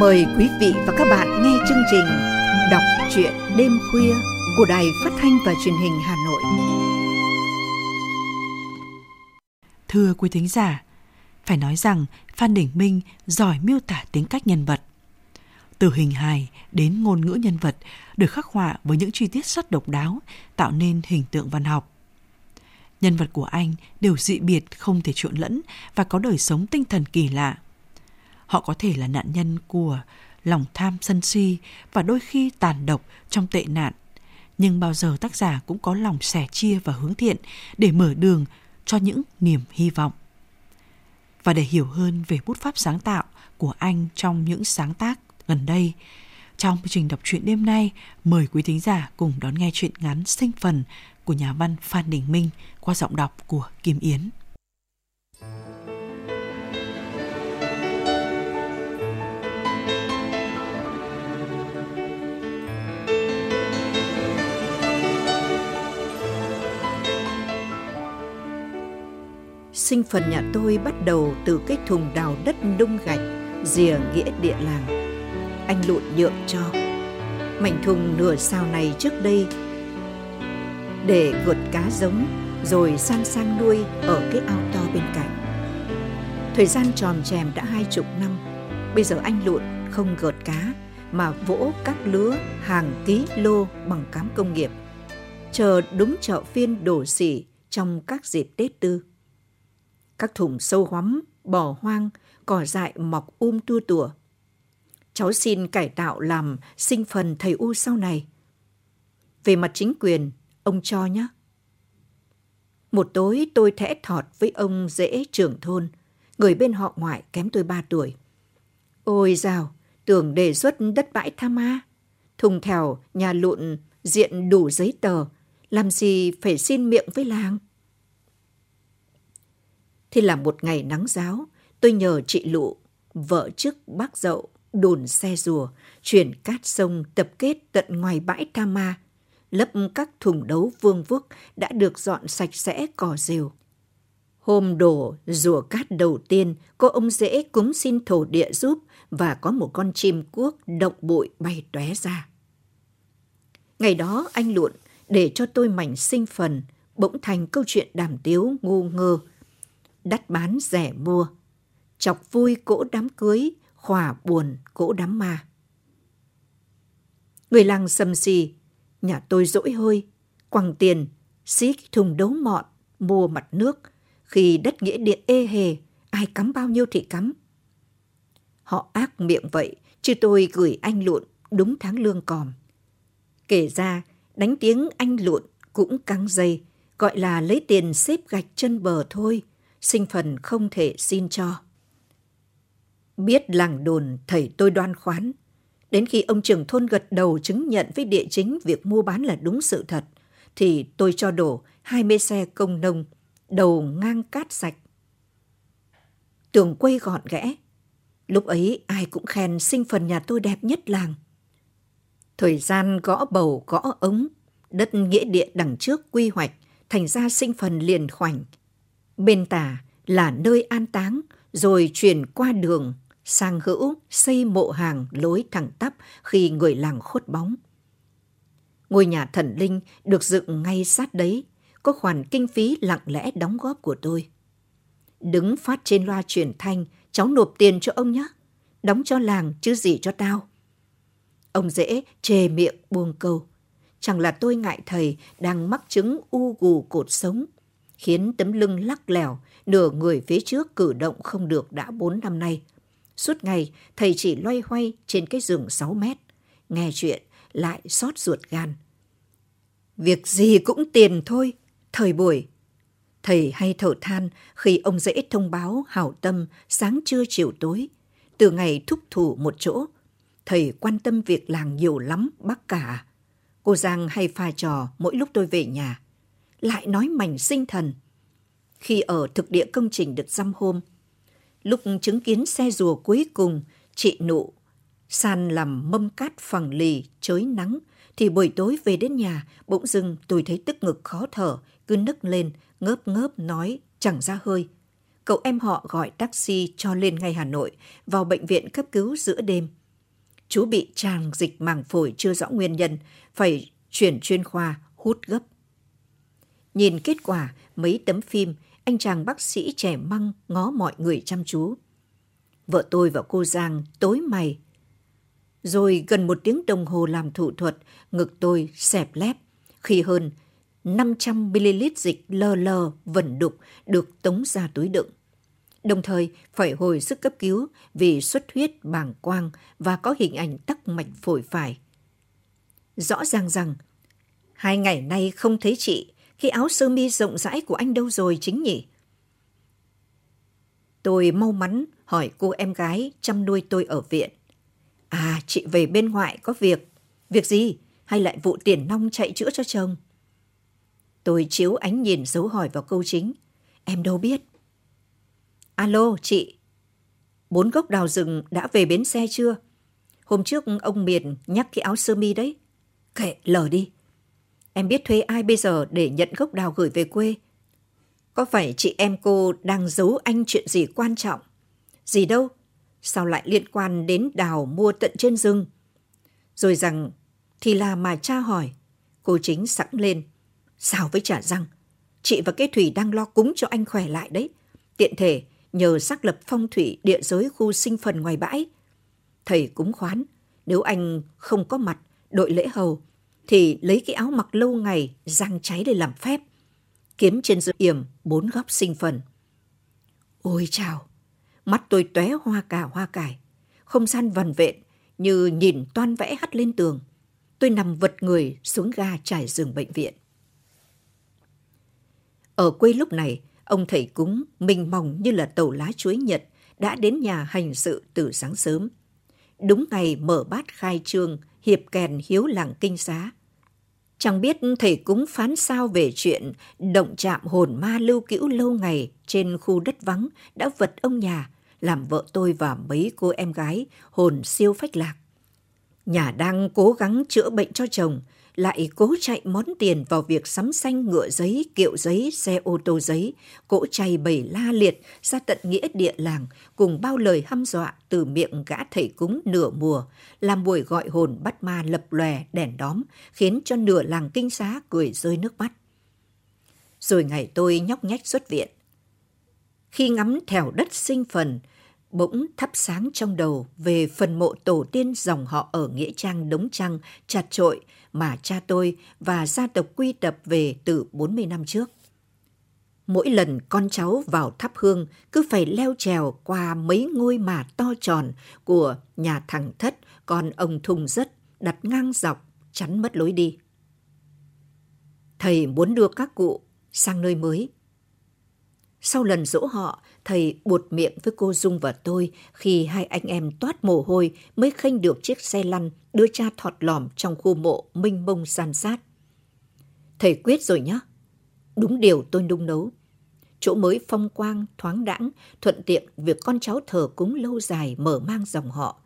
Mời quý vị và các bạn nghe chương trình Đọc truyện đêm khuya của Đài Phát thanh và Truyền hình Hà Nội. Thưa quý thính giả, phải nói rằng Phan Đình Minh giỏi miêu tả tính cách nhân vật. Từ hình hài đến ngôn ngữ nhân vật được khắc họa với những chi tiết rất độc đáo, tạo nên hình tượng văn học. Nhân vật của anh đều dị biệt không thể trộn lẫn và có đời sống tinh thần kỳ lạ. Họ có thể là nạn nhân của lòng tham sân si và đôi khi tàn độc trong tệ nạn. Nhưng bao giờ tác giả cũng có lòng sẻ chia và hướng thiện để mở đường cho những niềm hy vọng. Và để hiểu hơn về bút pháp sáng tạo của anh trong những sáng tác gần đây, trong chương trình đọc truyện đêm nay, mời quý thính giả cùng đón nghe truyện ngắn sinh phần của nhà văn Phan Đình Minh qua giọng đọc của Kim Yến. Sinh phần nhà tôi bắt đầu từ cái thùng đào đất nung gạch, rìa nghĩa địa làng. Anh lụn nhượng cho. Mảnh thùng nửa sao này trước đây để gột cá giống rồi san sang nuôi ở cái ao to bên cạnh. Thời gian tròn chèm đã hai chục năm, bây giờ anh lụn không gợt cá mà vỗ các lứa hàng ký lô bằng cám công nghiệp, chờ đúng chợ phiên đổ xỉ trong các dịp Tết tư. Các thùng sâu hoắm, bò hoang, cỏ dại mọc um tua tủa. Cháu xin cải tạo làm sinh phần thầy U sau này. Về mặt chính quyền, ông cho nhé. Một tối tôi thẽ thọt với ông dễ trưởng thôn, người bên họ ngoại kém tôi ba tuổi. Ôi dào, tưởng đề xuất đất bãi Tha Ma. Thùng thèo, nhà lụn, diện đủ giấy tờ, làm gì phải xin miệng với làng. Thì là một ngày nắng giáo, tôi nhờ chị Lụ, vợ chức bác dậu, đồn xe rùa, chuyển cát sông tập kết tận ngoài bãi Tama, lấp các thùng đấu vương vức đã được dọn sạch sẽ cỏ rêu. Hôm đổ rùa cát đầu tiên, cô ông dễ cúng xin thổ địa giúp và có một con chim cuốc động bụi bay tóe ra. Ngày đó anh luộn để cho tôi mảnh sinh phần, bỗng thành câu chuyện đàm tiếu ngu ngơ. Đắt bán rẻ mua, chọc vui cỗ đám cưới, khỏa buồn cỗ đám ma. Người làng sầm xì Nhà tôi dỗi hơi, quăng tiền, xí thùng đấu mọn, mua mặt nước. Khi đất nghĩa điện ê hề, ai cắm bao nhiêu thì cắm. Họ ác miệng vậy, chứ tôi gửi anh lụn đúng tháng lương còm. Kể ra, đánh tiếng anh lụn cũng căng dây, gọi là lấy tiền xếp gạch chân bờ thôi, sinh phần không thể xin cho. Biết làng đồn thầy tôi đoan khoán, Đến khi ông trưởng thôn gật đầu chứng nhận với địa chính việc mua bán là đúng sự thật, thì tôi cho đổ 20 xe công nông, đầu ngang cát sạch. Tường quây gọn ghẽ. Lúc ấy ai cũng khen sinh phần nhà tôi đẹp nhất làng. Thời gian gõ bầu gõ ống, đất nghĩa địa đằng trước quy hoạch, thành ra sinh phần liền khoảnh. Bên tả là nơi an táng, rồi chuyển qua đường sang hữu xây mộ hàng lối thẳng tắp khi người làng khuất bóng. Ngôi nhà thần linh được dựng ngay sát đấy, có khoản kinh phí lặng lẽ đóng góp của tôi. Đứng phát trên loa truyền thanh, cháu nộp tiền cho ông nhé, đóng cho làng chứ gì cho tao. Ông dễ chề miệng buông câu. Chẳng là tôi ngại thầy đang mắc chứng u gù cột sống, khiến tấm lưng lắc lẻo, nửa người phía trước cử động không được đã bốn năm nay – Suốt ngày, thầy chỉ loay hoay trên cái giường 6 mét. Nghe chuyện, lại xót ruột gan. Việc gì cũng tiền thôi, thời buổi. Thầy hay thở than khi ông dễ thông báo hảo tâm sáng trưa chiều tối. Từ ngày thúc thủ một chỗ, thầy quan tâm việc làng nhiều lắm bác cả. Cô Giang hay pha trò mỗi lúc tôi về nhà. Lại nói mảnh sinh thần. Khi ở thực địa công trình được dăm hôm, Lúc chứng kiến xe rùa cuối cùng, chị nụ san làm mâm cát phẳng lì, chới nắng, thì buổi tối về đến nhà, bỗng dưng tôi thấy tức ngực khó thở, cứ nức lên, ngớp ngớp nói, chẳng ra hơi. Cậu em họ gọi taxi cho lên ngay Hà Nội, vào bệnh viện cấp cứu giữa đêm. chú bị tràn dịch màng phổi chưa rõ nguyên nhân, phải chuyển chuyên khoa hút gấp. Nhìn kết quả, mấy tấm phim, anh chàng bác sĩ trẻ măng ngó mọi người chăm chú. Vợ tôi và cô Giang tối mày. Rồi gần một tiếng đồng hồ làm thủ thuật, ngực tôi xẹp lép, khi hơn 500ml dịch lơ lơ vẩn đục được tống ra túi đựng. Đồng thời phải hồi sức cấp cứu vì xuất huyết bàng quang và có hình ảnh tắc mạch phổi phải. Rõ ràng rằng, hai ngày nay không thấy chị, khi áo sơ mi rộng rãi của anh đâu rồi chính nhỉ? Tôi mau mắn hỏi cô em gái chăm nuôi tôi ở viện. À, chị về bên ngoại có việc. Việc gì? Hay lại vụ tiền nong chạy chữa cho chồng? Tôi chiếu ánh nhìn dấu hỏi vào câu chính. Em đâu biết. Alo, chị. Bốn gốc đào rừng đã về bến xe chưa? Hôm trước ông Miền nhắc cái áo sơ mi đấy. Kệ, lờ đi. Em biết thuê ai bây giờ để nhận gốc đào gửi về quê? Có phải chị em cô đang giấu anh chuyện gì quan trọng? Gì đâu? Sao lại liên quan đến đào mua tận trên rừng? Rồi rằng, thì là mà cha hỏi. Cô chính sẵn lên. Sao với trả rằng Chị và cái Thủy đang lo cúng cho anh khỏe lại đấy. Tiện thể, nhờ xác lập phong thủy địa giới khu sinh phần ngoài bãi. Thầy cúng khoán, nếu anh không có mặt, đội lễ hầu, thì lấy cái áo mặc lâu ngày răng cháy để làm phép. Kiếm trên giữa yểm bốn góc sinh phần. Ôi chào! Mắt tôi tóe hoa cà hoa cải. Không gian vần vện như nhìn toan vẽ hắt lên tường. Tôi nằm vật người xuống ga trải giường bệnh viện. Ở quê lúc này, ông thầy cúng minh mỏng như là tàu lá chuối nhật đã đến nhà hành sự từ sáng sớm. Đúng ngày mở bát khai trương, hiệp kèn hiếu làng kinh xá. Chẳng biết thầy cúng phán sao về chuyện động chạm hồn ma lưu cữu lâu ngày trên khu đất vắng đã vật ông nhà, làm vợ tôi và mấy cô em gái hồn siêu phách lạc. Nhà đang cố gắng chữa bệnh cho chồng, lại cố chạy món tiền vào việc sắm xanh ngựa giấy, kiệu giấy, xe ô tô giấy, cỗ chay bầy la liệt ra tận nghĩa địa làng cùng bao lời hăm dọa từ miệng gã thầy cúng nửa mùa, làm buổi gọi hồn bắt ma lập lòe đèn đóm, khiến cho nửa làng kinh xá cười rơi nước mắt. Rồi ngày tôi nhóc nhách xuất viện. Khi ngắm thèo đất sinh phần, bỗng thắp sáng trong đầu về phần mộ tổ tiên dòng họ ở Nghĩa Trang, Đống Trăng, chặt trội mà cha tôi và gia tộc quy tập về từ 40 năm trước. Mỗi lần con cháu vào thắp hương, cứ phải leo trèo qua mấy ngôi mà to tròn của nhà thằng thất còn ông thùng rất, đặt ngang dọc, chắn mất lối đi. Thầy muốn đưa các cụ sang nơi mới. Sau lần dỗ họ, thầy buột miệng với cô Dung và tôi khi hai anh em toát mồ hôi mới khênh được chiếc xe lăn đưa cha thọt lòm trong khu mộ minh mông san sát. Thầy quyết rồi nhá. Đúng điều tôi nung nấu. Chỗ mới phong quang, thoáng đãng, thuận tiện việc con cháu thờ cúng lâu dài mở mang dòng họ.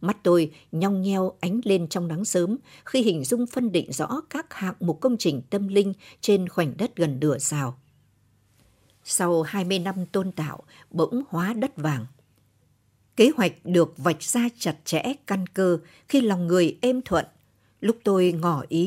Mắt tôi nhong nheo ánh lên trong nắng sớm khi hình dung phân định rõ các hạng mục công trình tâm linh trên khoảnh đất gần nửa rào sau 20 năm tôn tạo, bỗng hóa đất vàng. Kế hoạch được vạch ra chặt chẽ căn cơ khi lòng người êm thuận. Lúc tôi ngỏ ý